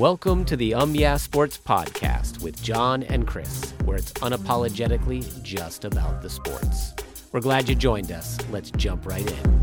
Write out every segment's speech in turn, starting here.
Welcome to the Um Yeah Sports Podcast with John and Chris, where it's unapologetically just about the sports. We're glad you joined us. Let's jump right in.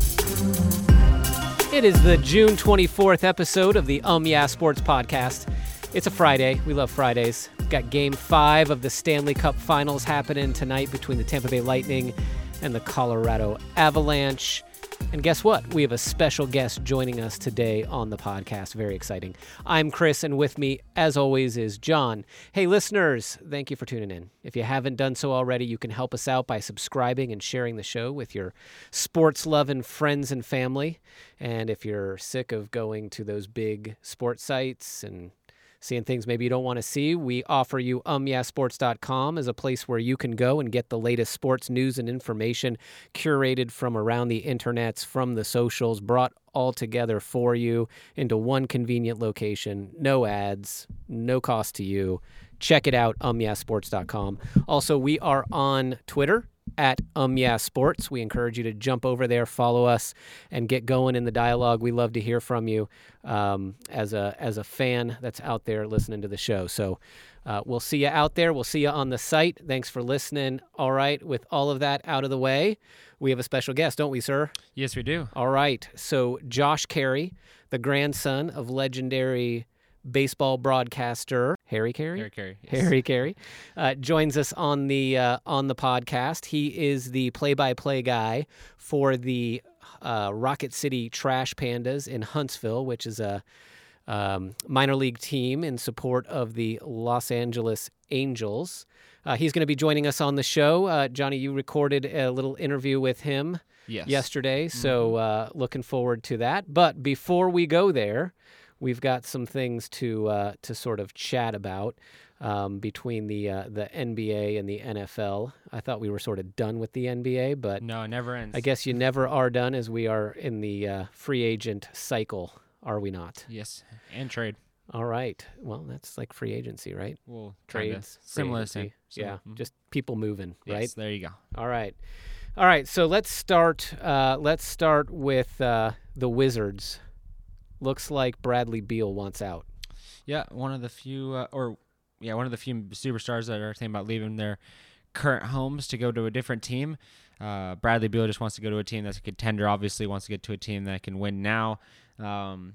It is the June 24th episode of the Um Yeah Sports Podcast. It's a Friday. We love Fridays. We've got game five of the Stanley Cup Finals happening tonight between the Tampa Bay Lightning and the Colorado Avalanche. And guess what? We have a special guest joining us today on the podcast. Very exciting. I'm Chris, and with me, as always, is John. Hey, listeners, thank you for tuning in. If you haven't done so already, you can help us out by subscribing and sharing the show with your sports loving friends and family. And if you're sick of going to those big sports sites and seeing things maybe you don't want to see, we offer you umyeahsports.com as a place where you can go and get the latest sports news and information curated from around the internets, from the socials, brought all together for you into one convenient location. No ads, no cost to you. Check it out, umyeahsports.com. Also, we are on Twitter at Um Yeah Sports. We encourage you to jump over there, follow us, and get going in the dialogue. We love to hear from you um, as a as a fan that's out there listening to the show. So uh, we'll see you out there. We'll see you on the site. Thanks for listening. All right, with all of that out of the way, we have a special guest, don't we, sir? Yes, we do. All right. So Josh Caray, the grandson of legendary baseball broadcaster Harry Caray. Harry Caray. yes. Harry Caray uh, joins us on the uh, on the podcast. He is the play-by-play guy for the uh, Rocket City Trash Pandas in Huntsville, which is a um, minor league team in support of the Los Angeles Angels. Uh, he's going to be joining us on the show. Uh, Johnny, you recorded a little interview with him Yes. yesterday, so uh, looking forward to that. But before we go there, we've got some things to uh, to sort of chat about um, between the uh, the NBA and the NFL. I thought we were sort of done with the NBA, but No, it never ends. I guess you never are done, as we are in the uh, free agent cycle, are we not? Yes, and trade. All right. Well, that's like free agency, right? Well, Trades, similar. agency. Same. Yeah, Mhm. just people moving, right? There you go. All right. All right. So let's start. Uh, let's start with uh, the Wizards. Looks like Bradley Beal wants out. Yeah, one of the few, uh, or yeah, one of the few superstars that are thinking about leaving their current homes to go to a different team. Uh, Bradley Beal just wants to go to a team that's a contender. Obviously, wants to get to a team that can win now. Um,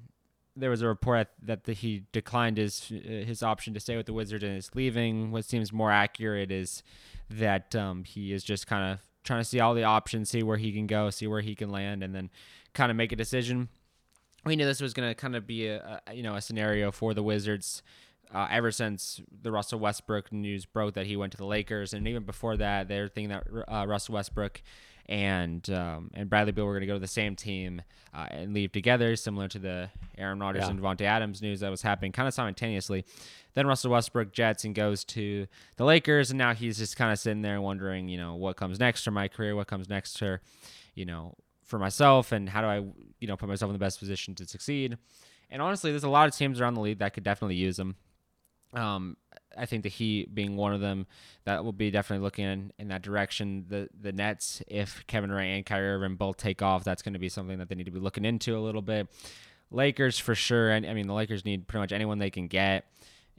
there was a report that the, he declined his uh, his option to stay with the Wizards and is leaving. What seems more accurate is that um, he is just kind of trying to see all the options, see where he can go, see where he can land, and then kind of make a decision. We knew this was going to kind of be a, a you know a scenario for the Wizards uh, ever since the Russell Westbrook news broke that he went to the Lakers, and even before that, they're thinking that uh, Russell Westbrook and um, and Bradley Beal were going to go to the same team uh, and leave together, similar to the Aaron Rodgers Yeah. and Davante Adams news that was happening kind of simultaneously. Then Russell Westbrook jets and goes to the Lakers, and now he's just kind of sitting there wondering, you know, what comes next for my career, what comes next for, you know, for myself, and how do I, you know, put myself in the best position to succeed. And honestly, there's a lot of teams around the league that could definitely use him. Um, I think the Heat being one of them that will be definitely looking in, in that direction. The the Nets, if Kevin Durant and Kyrie Irving both take off, that's going to be something that they need to be looking into a little bit. Lakers for sure, and I mean the Lakers need pretty much anyone they can get.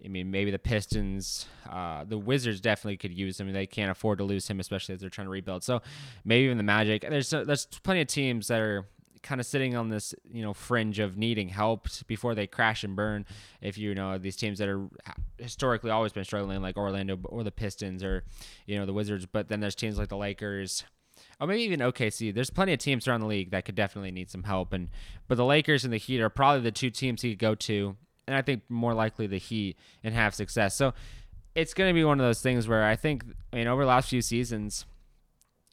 I mean maybe the Pistons, uh, the Wizards definitely could use him. They can't afford to lose him, especially as they're trying to rebuild. So maybe even the Magic. There's there's plenty of teams that are kind of sitting on this you know fringe of needing help before they crash and burn if you know these teams that are historically always been struggling like Orlando or the Pistons or you know the Wizards but then there's teams like the Lakers or maybe even OKC there's plenty of teams around the league that could definitely need some help and but the Lakers and the Heat are probably the two teams he could go to and I think more likely the Heat and have success so it's going to be one of those things where I think I mean over the last few seasons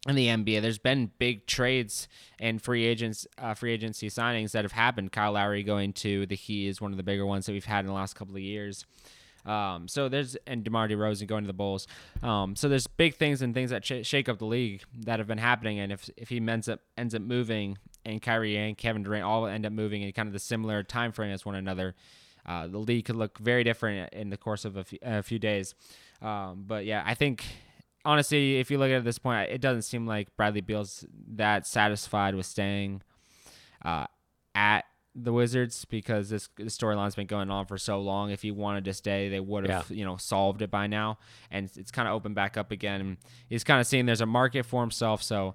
in the NBA. There's been big trades and free agents, uh, free agency signings that have happened. Kyle Lowry going to the Heat is one of the bigger ones that we've had in the last couple of years. Um, so there's and DeMar DeRozan going to the Bulls. Um, so there's big things and things that sh- shake up the league that have been happening. And if if he ends up ends up moving and Kyrie and Kevin Durant all end up moving in kind of the similar time frame as one another, uh, the league could look very different in the course of a few, a few days. Um, but yeah, I think honestly, if you look at it at this point, it doesn't seem like Bradley Beal's that satisfied with staying uh, at the Wizards because this, this storyline's been going on for so long. If he wanted to stay, they would have Yeah. you know solved it by now, and it's kind of opened back up again. He's kind of seeing there's a market for himself, so.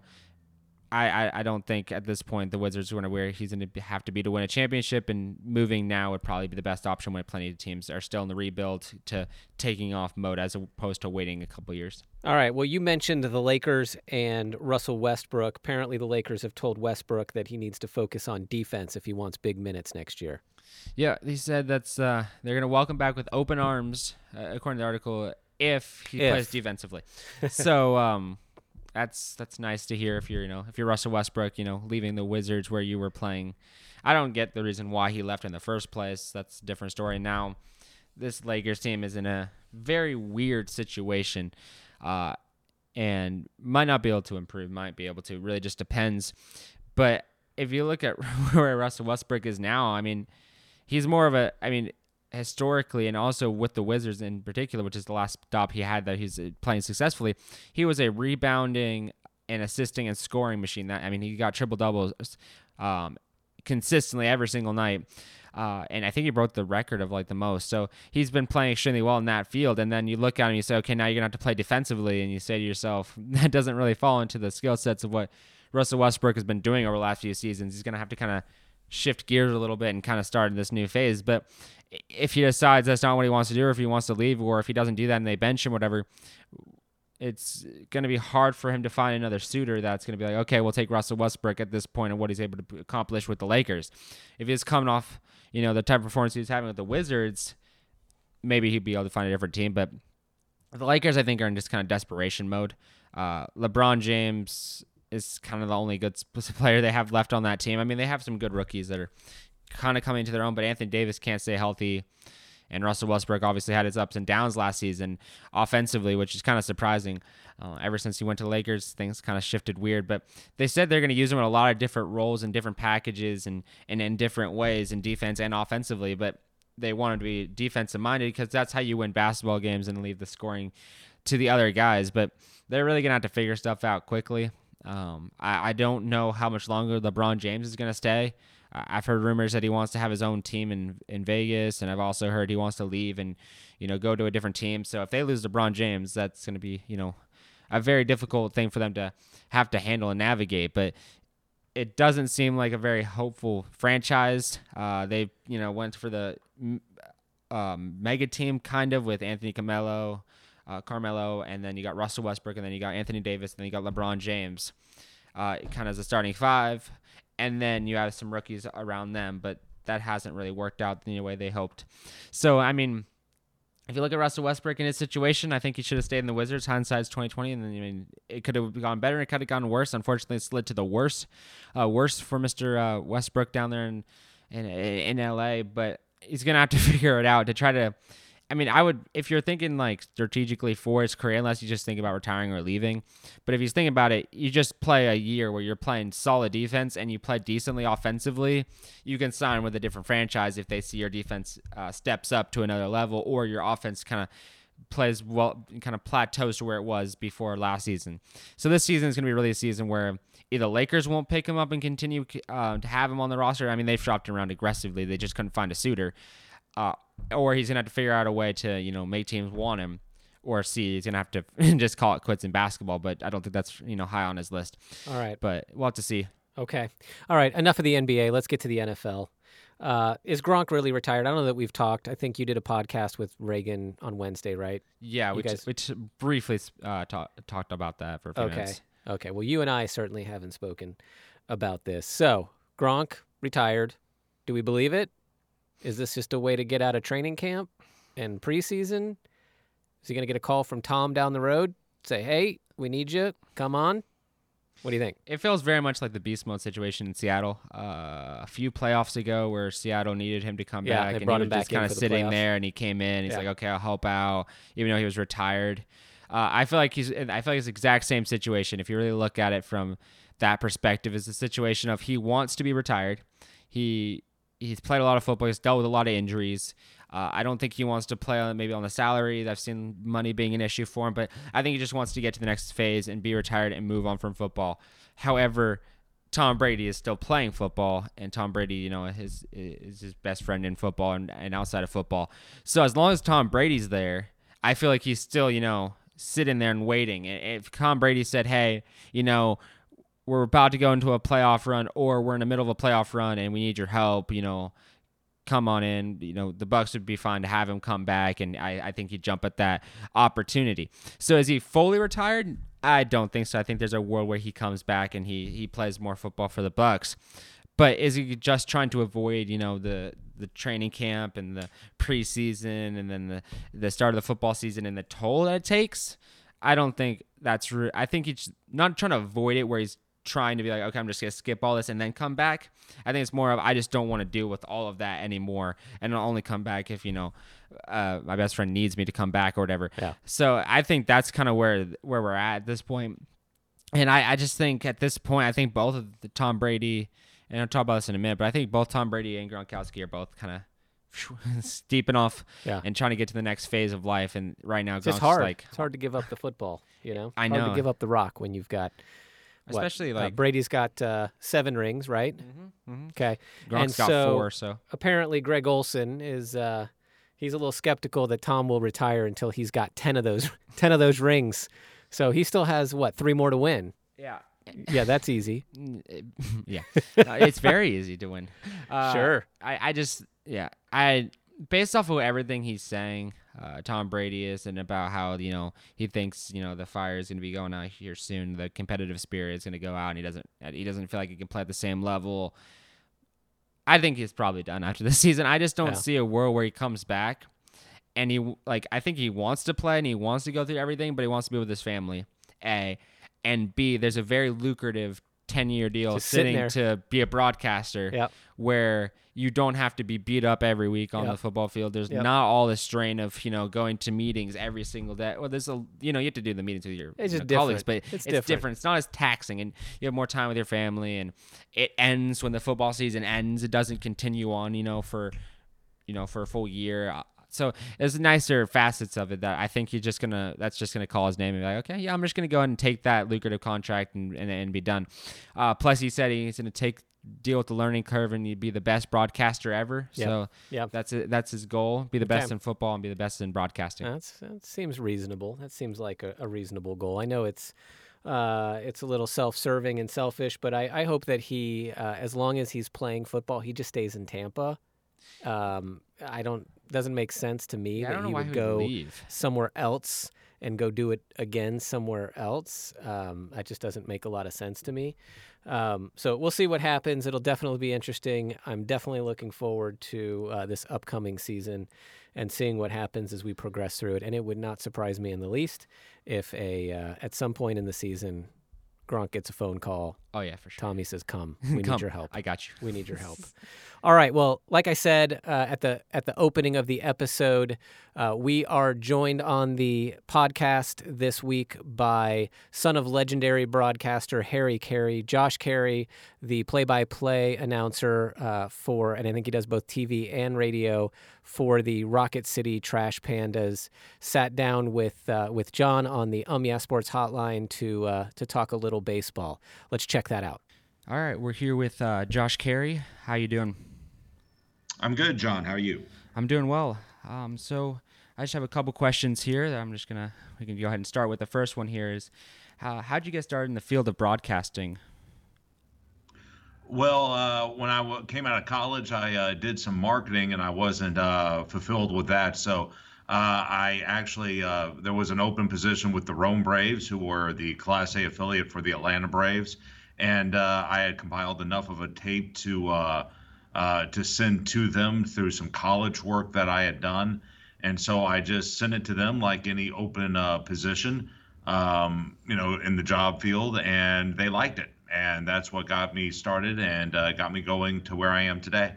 I, I, I don't think at this point the Wizards are going to where he's going to have to be to win a championship, and moving now would probably be the best option when plenty of teams are still in the rebuild to taking off mode as opposed to waiting a couple years. All right. Well, you mentioned the Lakers and Russell Westbrook. Apparently, the Lakers have told Westbrook that he needs to focus on defense if he wants big minutes next year. Yeah, he said that's uh, they're going to welcome back with open arms, uh, according to the article, if he If. plays defensively. so um, that's that's nice to hear. If you're you know if you're Russell Westbrook, you know leaving the Wizards where you were playing, I don't get the reason why he left in the first place. That's a different story. Now, this Lakers team is in a very weird situation. Uh, and might not be able to improve, might be able to. Really just depends. But if you look at where Russell Westbrook is now, I mean, he's more of a, I mean, historically and also with the Wizards in particular, which is the last stop he had that he's uh, playing successfully, he was a rebounding and assisting and scoring machine. That I mean, he got triple doubles um, consistently every single night. Uh, and I think he broke the record of like the most. So he's been playing extremely well in that field. And then you look at him and you say, okay, now you're gonna have to play defensively, and you say to yourself, that doesn't really fall into the skill sets of what Russell Westbrook has been doing over the last few seasons. He's gonna have to kind of shift gears a little bit and kind of start in this new phase. But if he decides that's not what he wants to do, or if he wants to leave, or if he doesn't do that and they bench him, whatever, it's going to be hard for him to find another suitor that's going to be like, okay, we'll take Russell Westbrook at this point and what he's able to accomplish with the Lakers. If he's coming off, you know, the type of performance he's having with the Wizards, maybe he'd be able to find a different team. But the Lakers, I think, are in just kind of desperation mode. Uh, LeBron James is kind of the only good player they have left on that team. I mean, they have some good rookies that are kind of coming to their own, but Anthony Davis can't stay healthy. And Russell Westbrook obviously had his ups and downs last season offensively, which is kind of surprising. Uh, ever since he went to Lakers, things kind of shifted weird. But they said they're going to use him in a lot of different roles and different packages and, and in different ways in defense and offensively. But they wanted to be defensive minded because that's how you win basketball games and leave the scoring to the other guys. But they're really going to have to figure stuff out quickly. Um, I, I don't know how much longer LeBron James is going to stay. I've heard rumors that he wants to have his own team in in Vegas, and I've also heard he wants to leave and you know go to a different team. So if they lose LeBron James, that's going to be you know a very difficult thing for them to have to handle and navigate. But it doesn't seem like a very hopeful franchise. Uh, they you know went for the um, mega team kind of with Anthony Carmelo, uh, Carmelo, and then you got Russell Westbrook, and then you got Anthony Davis, and then you got LeBron James, uh, kind of as a starting five, and then you have some rookies around them, but that hasn't really worked out the way they hoped. So I mean. If you look at Russell Westbrook in his situation, I think he should have stayed in the Wizards. Hindsight's twenty twenty, and then I mean it could have gone better. It could have gone worse. Unfortunately, it slid to the worst, uh, worse for Mister uh, Westbrook down there in in in LA. But he's gonna have to figure it out to try to. I mean, I would if you're thinking like strategically for his career, unless you just think about retiring or leaving. But if he's thinking about it, you just play a year where you're playing solid defense and you play decently offensively. You can sign with a different franchise if they see your defense uh, steps up to another level, or your offense kind of plays well, kind of plateaus to where it was before last season. So this season is going to be really a season where either Lakers won't pick him up and continue uh, to have him on the roster. I mean, they've shopped him around aggressively; they just couldn't find a suitor. Uh, or he's gonna have to figure out a way to you know make teams want him, or C he's gonna have to just call it quits in basketball. But I don't think that's you know high on his list. All right. But we'll have to see. Okay. All right. Enough of the NBA. Let's get to the NFL. Uh, is Gronk really retired? I don't know that we've talked. I think you did a podcast with Reagan on Wednesday, right? Yeah, we guys- just, we just briefly uh, talk, talked about that for a few minutes. Okay. minutes. Okay. Well, you and I certainly haven't spoken about this. So, Gronk retired. Do we believe it? Is this just a way to get out of training camp and preseason? Is he going to get a call from Tom down the road? Say, hey, we need you. Come on. What do you think? It feels very much like the beast mode situation in Seattle. Uh, a few playoffs ago, where Seattle needed him to come Yeah, back, and he was just kind of sitting playoffs. there, and he came in. He's Yeah. like, "Okay, I'll help out," even though he was retired. Uh, I feel like he's. I feel like it's the exact same situation. If you really look at it from that perspective, is the situation of he wants to be retired. He he's played a lot of football. He's dealt with a lot of injuries. Uh, I don't think he wants to play on maybe on the salary. I've seen money being an issue for him, but I think he just wants to get to the next phase and be retired and move on from football. However, Tom Brady is still playing football, and Tom Brady, you know, his is his best friend in football and, and outside of football. So as long as Tom Brady's there, I feel like he's still, you know, sitting there and waiting. If Tom Brady said, "Hey, you know, we're about to go into a playoff run, or we're in the middle of a playoff run, and we need your help," you know, come on in. You know, the Bucs would be fine to have him come back, and I, I think he'd jump at that opportunity. So is he fully retired? I don't think so. I think there's a world where he comes back and he he plays more football for the Bucs. But is he just trying to avoid, you know, the the training camp and the preseason and then the the start of the football season and the toll that it takes? I don't think that's. Re- I think he's not trying to avoid it where he's trying to be like, okay, I'm just gonna skip all this and then come back. I think it's more of I just don't want to deal with all of that anymore, and I'll only come back if you know uh, my best friend needs me to come back or whatever. Yeah. So I think that's kind of where where we're at at this point. and I I just think at this point I think both of the Tom Brady and I'll talk about this in a minute, but I think both Tom Brady and Gronkowski are both kind of. steeping off yeah. and trying to get to the next phase of life and right now it's hard like it's hard to give up the football you know I know to give up the rock when you've got especially what? like uh, Brady's got uh, seven rings, right? Mm-hmm, mm-hmm. Okay, Gronk's and got so four. So apparently, Greg Olsen is uh, he's a little skeptical that Tom will retire until he's got ten of those ten of those rings. So he still has what three more to win. Yeah. Yeah, that's easy. yeah, uh, it's very easy to win. Uh, sure. I, I just yeah I based off of everything he's saying, uh, Tom Brady is, and about how you know he thinks you know the fire is going to be going out here soon. The competitive spirit is going to go out, and he doesn't he doesn't feel like he can play at the same level. I think he's probably done after the season. I just don't Yeah. see a world where he comes back, and he like I think he wants to play and he wants to go through everything, but he wants to be with his family. A and B. There's a very lucrative ten year deal Just sitting to be a broadcaster Yep. where you don't have to be beat up every week on Yep. the football field. There's Yep. not all the strain of you know going to meetings every single day. Well, there's a you know you have to do the meetings with your you know, colleagues, but it's, It's different. different. It's not as taxing, and you have more time with your family. And it ends when the football season ends. It doesn't continue on, you know, for you know for a full year. So there's nicer facets of it that I think you're just gonna that's just gonna call his name and be like, okay, yeah, I'm just gonna go ahead and take that lucrative contract and and, and be done. Uh, plus, he said he's gonna take deal with the learning curve and he'd be the best broadcaster ever. Yep. So Yep. that's it. That's his goal: be the best Okay. in football and be the best in broadcasting. That's, that seems reasonable. That seems like a, a reasonable goal. I know it's uh, it's a little self-serving and selfish, but I, I hope that he, uh, as long as he's playing football, he just stays in Tampa. Um, I don't doesn't make sense to me Yeah, that don't he would he would go leave. somewhere else and go do it again somewhere else. Um, that just doesn't make a lot of sense to me. Um, so we'll see what happens. It'll definitely be interesting. I'm definitely looking forward to uh, this upcoming season and seeing what happens as we progress through it. And it would not surprise me in the least if a uh, at some point in the season, Gronk gets a phone call. Oh yeah, for sure. Tommy says, "Come, we Come, need your help." I got you. We need your help. All right. Well, like I said uh, at the at the opening of the episode, uh, we are joined on the podcast this week by son of legendary broadcaster Harry Caray, Josh Caray, the play-by-play announcer uh, for, and I think he does both TV and radio for the Rocket City Trash Pandas. Sat down with uh, with John on the Um Yeah Sports Hotline to uh, to talk a little baseball. Let's check that out. All right, we're here with uh, Josh Caray. How you doing? I'm good, John. How are you? I'm doing well. Um, so I just have a couple questions here that I'm just gonna we can go ahead and start with. The first one here is, how how'd you get started in the field of broadcasting? Well, uh, when I w- came out of college, I uh, did some marketing, and I wasn't uh, fulfilled with that. So uh, I actually uh, there was an open position with the Rome Braves, who were the Class A affiliate for the Atlanta Braves, and uh, I had compiled enough of a tape to uh, uh, to send to them through some college work that I had done, and so I just sent it to them like any open uh, position, um, you know, in the job field, and they liked it and that's what got me started and uh, got me going to where I am today.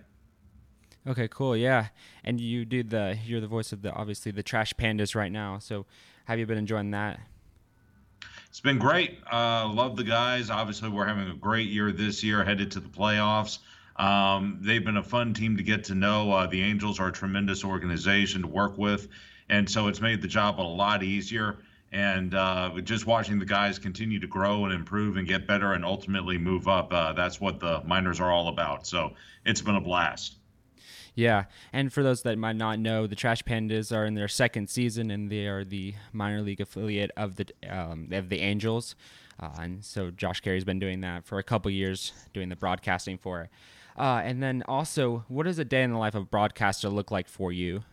Okay, cool. Yeah, and you do the you're the voice of the obviously the Trash Pandas right now. So have you been enjoying that? It's been great. Uh, love the guys. Obviously, we're having a great year this year, headed to the playoffs. Um, they've been a fun team to get to know. Uh, the Angels are a tremendous organization to work with, and so it's made the job a lot easier. and uh, just watching the guys continue to grow and improve and get better and ultimately move up. Uh, that's what the minors are all about. So it's been a blast. Yeah, and for those that might not know, the Trash Pandas are in their second season, and they are the minor league affiliate of the um, of the Angels. Uh, and so Josh Caray's been doing that for a couple years, doing the broadcasting for it. Uh, and then also, what does a day in the life of a broadcaster look like for you?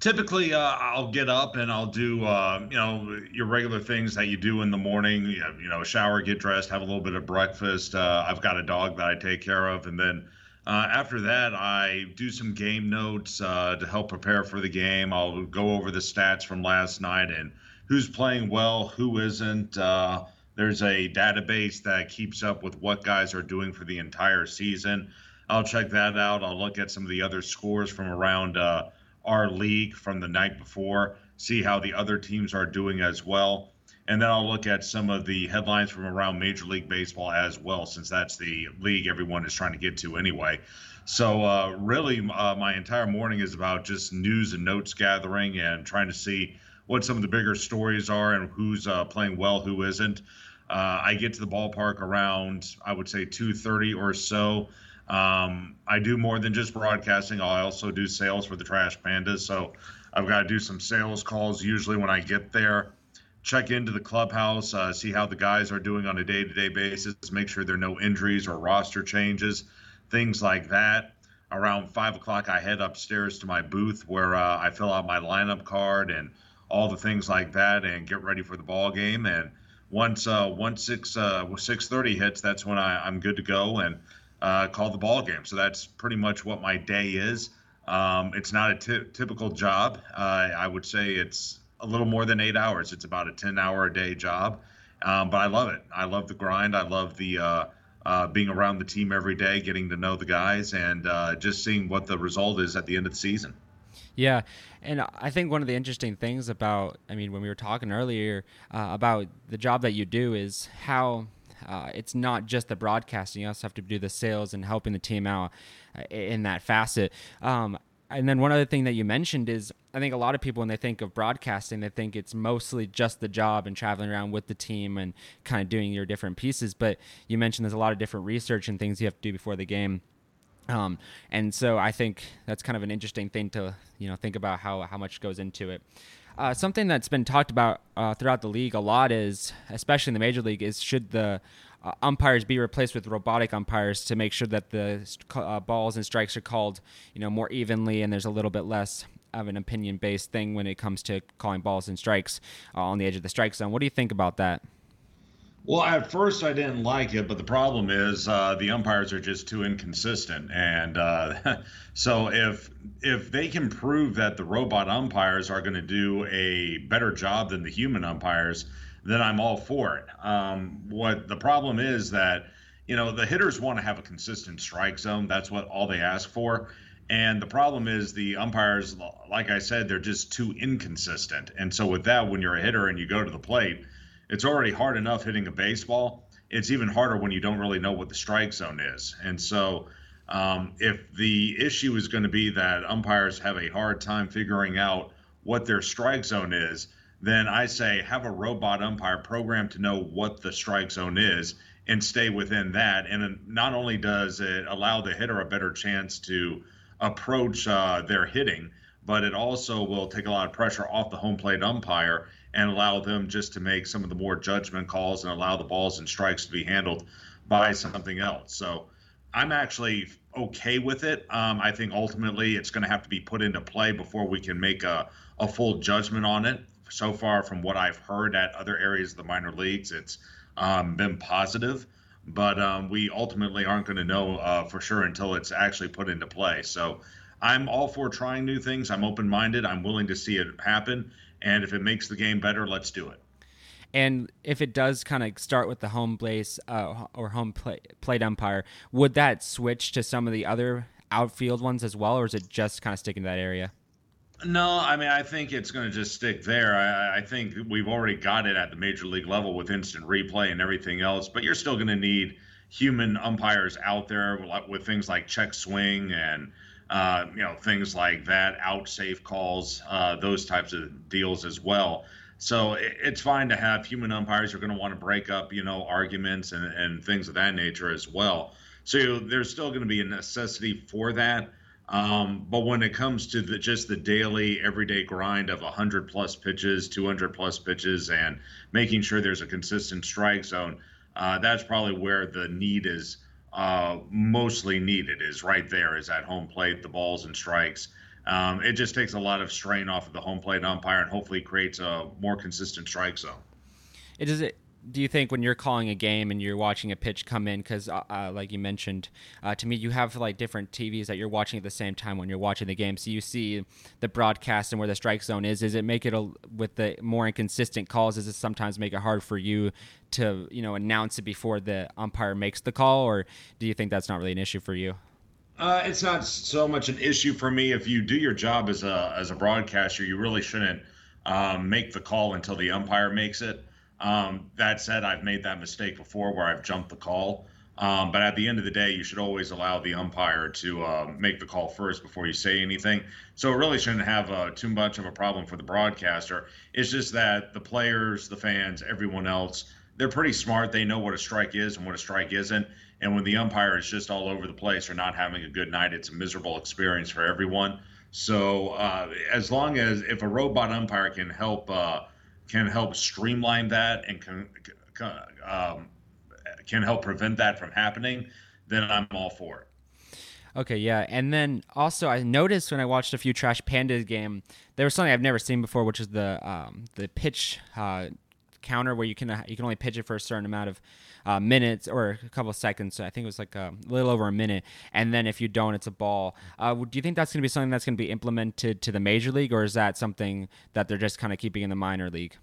Typically, uh, I'll get up and I'll do, uh, you know, your regular things that you do in the morning. You know, shower, get dressed, have a little bit of breakfast. Uh, I've got a dog that I take care of, and then uh, after that, I do some game notes uh, to help prepare for the game. I'll go over the stats from last night and who's playing well, who isn't. Uh, there's a database that keeps up with what guys are doing for the entire season. I'll check that out. I'll look at some of the other scores from around uh, our league from the night before, see how the other teams are doing as well and then I'll look at some of the headlines from around Major League Baseball as well, since that's the league everyone is trying to get to anyway. So uh, really, uh, my entire morning is about just news and notes gathering and trying to see what some of the bigger stories are and who's uh, playing well, who isn't. Uh, I get to the ballpark around, I would say, 2:30 or so. Um, I do more than just broadcasting. I also do sales for the Trash Pandas, so I've got to do some sales calls usually when I get there check into the clubhouse, uh, see how the guys are doing on a day to day basis, make sure there are no injuries or roster changes, things like that. Around five o'clock, I head upstairs to my booth where uh, I fill out my lineup card and all the things like that, and get ready for the ball game. And once uh, once six uh, six thirty hits, that's when I, I'm good to go and uh, call the ball game. So that's pretty much what my day is. Um, it's not a t- typical job. I would say it's a little more than eight hours. It's about a 10 hour a day job. Um, but I love it. I love the grind. I love the uh, uh, being around the team every day, getting to know the guys, and uh, just seeing what the result is at the end of the season. Yeah, and I think one of the interesting things about, I mean, when we were talking earlier uh, about the job that you do is how uh, it's not just the broadcasting. You also have to do the sales and helping the team out uh, in that facet. Um, and then one other thing that you mentioned is I think a lot of people when they think of broadcasting, they think it's mostly just the job and traveling around with the team and kind of doing your different pieces. But you mentioned there's a lot of different research and things you have to do before the game. Um, and so I think that's kind of an interesting thing to you know think about how how much goes into it. Uh, something that's been talked about uh, throughout the league a lot is, especially in the major league, is should the uh, umpires be replaced with robotic umpires to make sure that the uh, balls and strikes are called, you know, more evenly and there's a little bit less of an opinion-based thing when it comes to calling balls and strikes uh, on the edge of the strike zone. What do you think about that? Well, at first I didn't like it, but the problem is uh, the umpires are just too inconsistent, and uh, so if if they can prove that the robot umpires are going to do a better job than the human umpires, then I'm all for it. Um, what the problem is that you know the hitters want to have a consistent strike zone. That's what all they ask for. And the problem is the umpires, like I said, they're just too inconsistent. And so with that, when you're a hitter and you go to the plate, it's already hard enough hitting a baseball. It's even harder when you don't really know what the strike zone is. And so um, if the issue is going to be that umpires have a hard time figuring out what their strike zone is, then I say have a robot umpire programmed to know what the strike zone is and stay within that. And not only does it allow the hitter a better chance to approach uh, their hitting, but it also will take a lot of pressure off the home plate umpire and allow them just to make some of the more judgment calls and allow the balls and strikes to be handled by something else. So I'm actually okay with it. Um, I think ultimately it's going to have to be put into play before we can make a, a full judgment on it so far from what I've heard at other areas of the minor leagues, it's um, been positive. But um, we ultimately aren't going to know uh, for sure until it's actually put into play. So I'm all for trying new things. I'm open minded. I'm willing to see it happen. And if it makes the game better, let's do it. And if it does kind of start with the home base uh, or home play, plate umpire, would that switch to some of the other outfield ones as well, or is it just kind of sticking to that area? No, I mean, I think it's going to just stick there. I, I, think we've already got it at the major league level with instant replay and everything else, but you're still going to need human umpires out there with things like check swing and uh, you know things like that, out safe calls, uh, those types of deals as well. So it's fine to have human umpires. You're going to want to break up, you know, arguments and, and things of that nature as well. So there's still going to be a necessity for that. Um, but when it comes to the, just the daily, everyday grind of 100 plus pitches, 200 plus pitches, and making sure there's a consistent strike zone, uh, that's probably where the need is uh, mostly needed. Is right there, is at home plate, the balls and strikes. Um, it just takes a lot of strain off of the home plate umpire and hopefully creates a more consistent strike zone. It is it do you think when you're calling a game and you're watching a pitch come in because uh, uh, like you mentioned uh, to me you have like different tvs that you're watching at the same time when you're watching the game so you see the broadcast and where the strike zone is does it make it a, with the more inconsistent calls does it sometimes make it hard for you to you know announce it before the umpire makes the call or do you think that's not really an issue for you uh, it's not so much an issue for me. If you do your job as a as a broadcaster, you really shouldn't um, make the call until the umpire makes it. Um, that said, I've made that mistake before where I've jumped the call. Um, but at the end of the day, you should always allow the umpire to uh, make the call first before you say anything. So it really shouldn't have uh, too much of a problem for the broadcaster. It's just that the players, the fans, everyone else, they're pretty smart. They know what a strike is and what a strike isn't. And when the umpire is just all over the place or not having a good night, it's a miserable experience for everyone. So uh, as long as if a robot umpire can help uh, can help streamline that and can um, can help prevent that from happening, then I'm all for it. Okay, yeah, and then also I noticed when I watched a few Trash Pandas game, there was something I've never seen before, which is the um, the pitch uh, counter where you can you can only pitch it for a certain amount of uh, minutes or a couple seconds. So I think it was like a little over a minute, and then if you don't, it's a ball. Uh, do you think that's going to be something that's going to be implemented to the major league, or is that something that they're just kind of keeping in the minor league?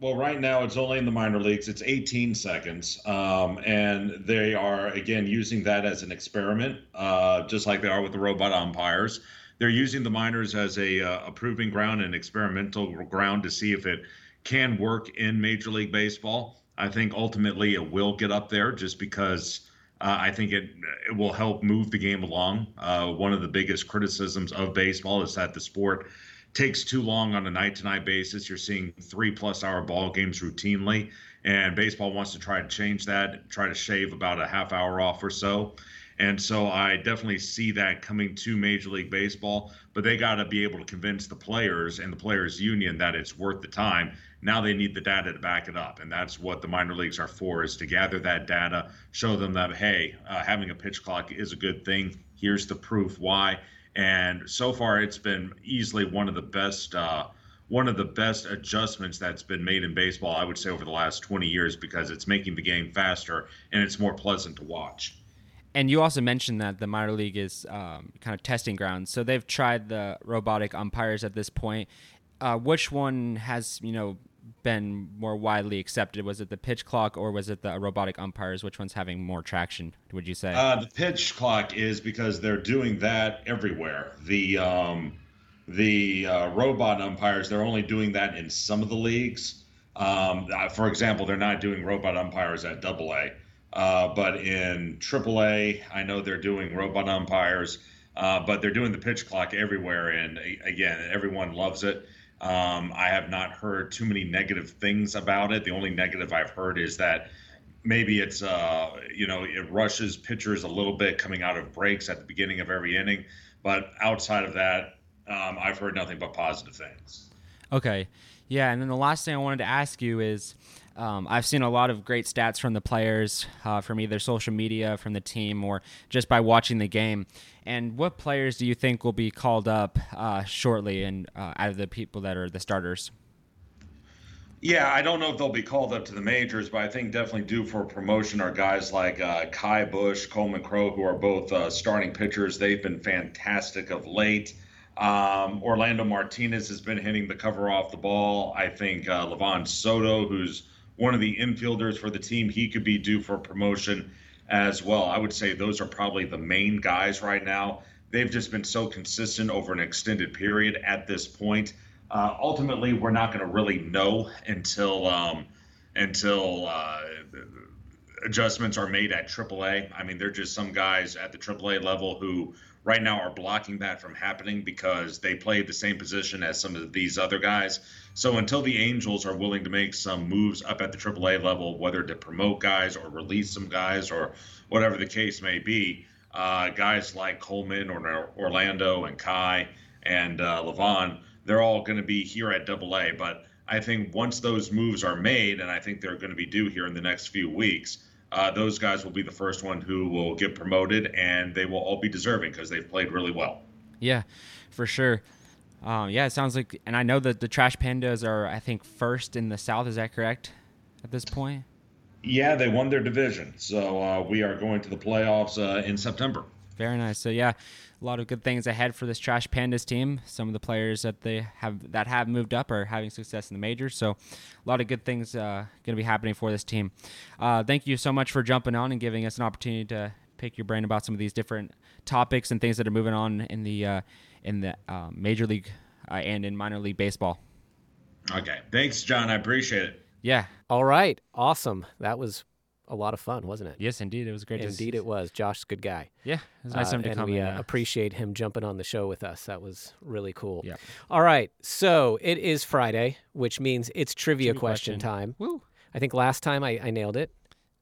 Well, right now it's only in the minor leagues. It's 18 seconds, um, and they are again using that as an experiment, uh, just like they are with the robot umpires. They're using the minors as a, uh, a proving ground and experimental ground to see if it can work in Major League Baseball. I think ultimately it will get up there just because uh, I think it it will help move the game along. Uh, one of the biggest criticisms of baseball is that the sport takes too long on a night to night basis. You're seeing three plus hour ball games routinely, and baseball wants to try to change that, try to shave about a half hour off or so. And so I definitely see that coming to Major League Baseball, but they got to be able to convince the players and the players union that it's worth the time. Now they need the data to back it up, and that's what the minor leagues are for: is to gather that data, show them that hey, uh, having a pitch clock is a good thing. Here's the proof why. And so far, it's been easily one of the best. Uh, one of the best adjustments that's been made in baseball, I would say, over the last 20 years because it's making the game faster and it's more pleasant to watch. And you also mentioned that the minor league is um, kind of testing grounds. So they've tried the robotic umpires at this point. Uh, which one has you know been more widely accepted? Was it the pitch clock or was it the robotic umpires? Which one's having more traction? Would you say? Uh, the pitch clock is because they're doing that everywhere. The um, the uh, robot umpires they're only doing that in some of the leagues. Um, uh, for example, they're not doing robot umpires at Double A. Uh, but in AAA, I know they're doing robot umpires, uh, but they're doing the pitch clock everywhere. And again, everyone loves it. Um, I have not heard too many negative things about it. The only negative I've heard is that maybe it's, uh, you know, it rushes pitchers a little bit coming out of breaks at the beginning of every inning. But outside of that, um, I've heard nothing but positive things. Okay. Yeah. And then the last thing I wanted to ask you is um, I've seen a lot of great stats from the players, uh, from either social media, from the team, or just by watching the game. And what players do you think will be called up uh, shortly, and uh, out of the people that are the starters? Yeah, I don't know if they'll be called up to the majors, but I think definitely due for promotion are guys like uh, Ky Bush, Coleman Crow, who are both uh, starting pitchers. They've been fantastic of late. Um, Orlando Martinez has been hitting the cover off the ball. I think uh, Livan Soto, who's one of the infielders for the team. He could be due for promotion as well. I would say those are probably the main guys right now. They've just been so consistent over an extended period at this point. Uh, ultimately, we're not going to really know until um, until uh, adjustments are made at AAA. I mean, they're just some guys at the AAA level who right now are blocking that from happening because they play the same position as some of these other guys. So until the Angels are willing to make some moves up at the AAA level, whether to promote guys or release some guys or whatever the case may be, uh, guys like Coleman or Orlando and Ky and uh, Livan, they're all going to be here at AA. But I think once those moves are made, and I think they're going to be due here in the next few weeks, uh, those guys will be the first one who will get promoted, and they will all be deserving because they've played really well. Yeah, for sure. Um, yeah, it sounds like, and I know that the Trash Pandas are, I think, first in the South. Is that correct at this point? Yeah, they won their division, so uh, we are going to the playoffs uh, in September. Very nice. So yeah, a lot of good things ahead for this Trash Pandas team. Some of the players that they have that have moved up are having success in the majors. So a lot of good things uh, going to be happening for this team. Uh, thank you so much for jumping on and giving us an opportunity to pick your brain about some of these different topics and things that are moving on in the uh, in the uh, major league uh, and in minor league baseball. Okay, thanks, John. I appreciate it. Yeah. All right. Awesome. That was a lot of fun, wasn't it? Yes, indeed. It was great. Indeed, it was. Josh's a good guy. Yeah, it was nice uh, him to and come. We in, uh, appreciate him jumping on the show with us. That was really cool. Yeah. All right. So it is Friday, which means it's trivia, Trivia question, question. time. Woo. I think last time I, I nailed it.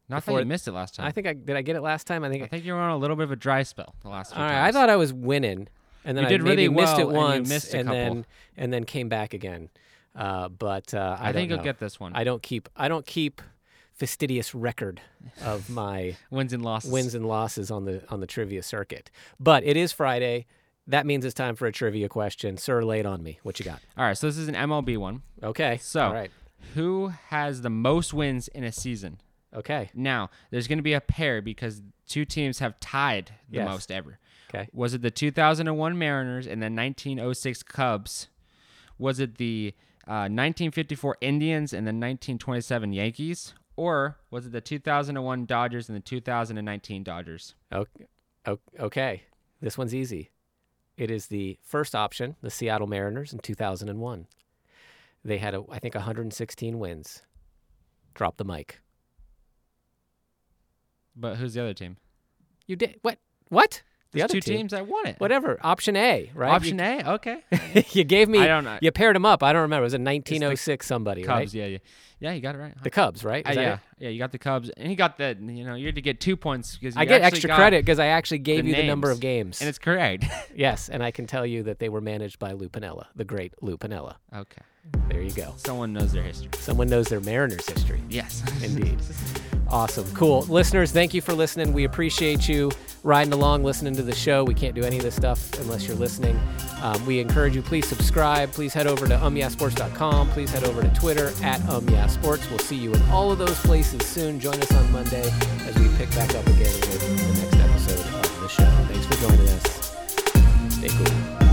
Not Before- that you missed it last time. I think I did. I get it last time. I think. I think you were on a little bit of a dry spell the last few all right. times. I thought I was winning, and then You I did maybe really missed well, it and once, missed a and then and then came back again. Uh, but uh, I, I, think you'll know. get this one. I don't keep. I don't keep fastidious record of my Wins and losses. wins and losses on the on the trivia circuit. But it is Friday. That means it's time for a trivia question. Sir, lay it on me. What you got? All right, so this is an MLB one. Okay. So- all right. Who has the most wins in a season? Okay. Now, there's going to be a pair because two teams have tied the Yes. most ever. Okay. Was it the 2001 Mariners and the 1906 Cubs? Was it the uh, 1954 Indians and the 1927 Yankees? Or was it the 2001 Dodgers and the 2019 Dodgers? Okay. Okay. This one's easy. It is the first option, the Seattle Mariners in 2001. They had, a, I think, 116 wins. Drop the mic. But who's the other team? You did what? What? The other two team? teams that won it. Whatever. Option A, right? Option A? Okay. You, you gave me. I don't know. You paired them up. I don't remember. It was a 1906 somebody, Cubs, right? yeah, yeah. Yeah, you got it right. The Cubs, right? Uh, yeah, it? yeah, you got the Cubs, and he got the. You know, you had to get two points because I get extra credit because I actually gave you the number of games. and it's correct. yes, and I can tell you that they were managed by Lou Piniella, the great Lou Piniella. okay, There you go. someone knows their history. Someone knows their Mariners history. Yes, Indeed. Awesome. Cool. Listeners, thank you for listening. We appreciate you riding along, listening to the show. We can't do any of this stuff unless you're listening. Um, we encourage you, please subscribe. Please head over to umyeahsports.com. Please head over to Twitter at umyasports. We'll see you in all of those places soon. Join us on Monday as we pick back up again with the next episode of the show. Thanks for joining us. Stay cool.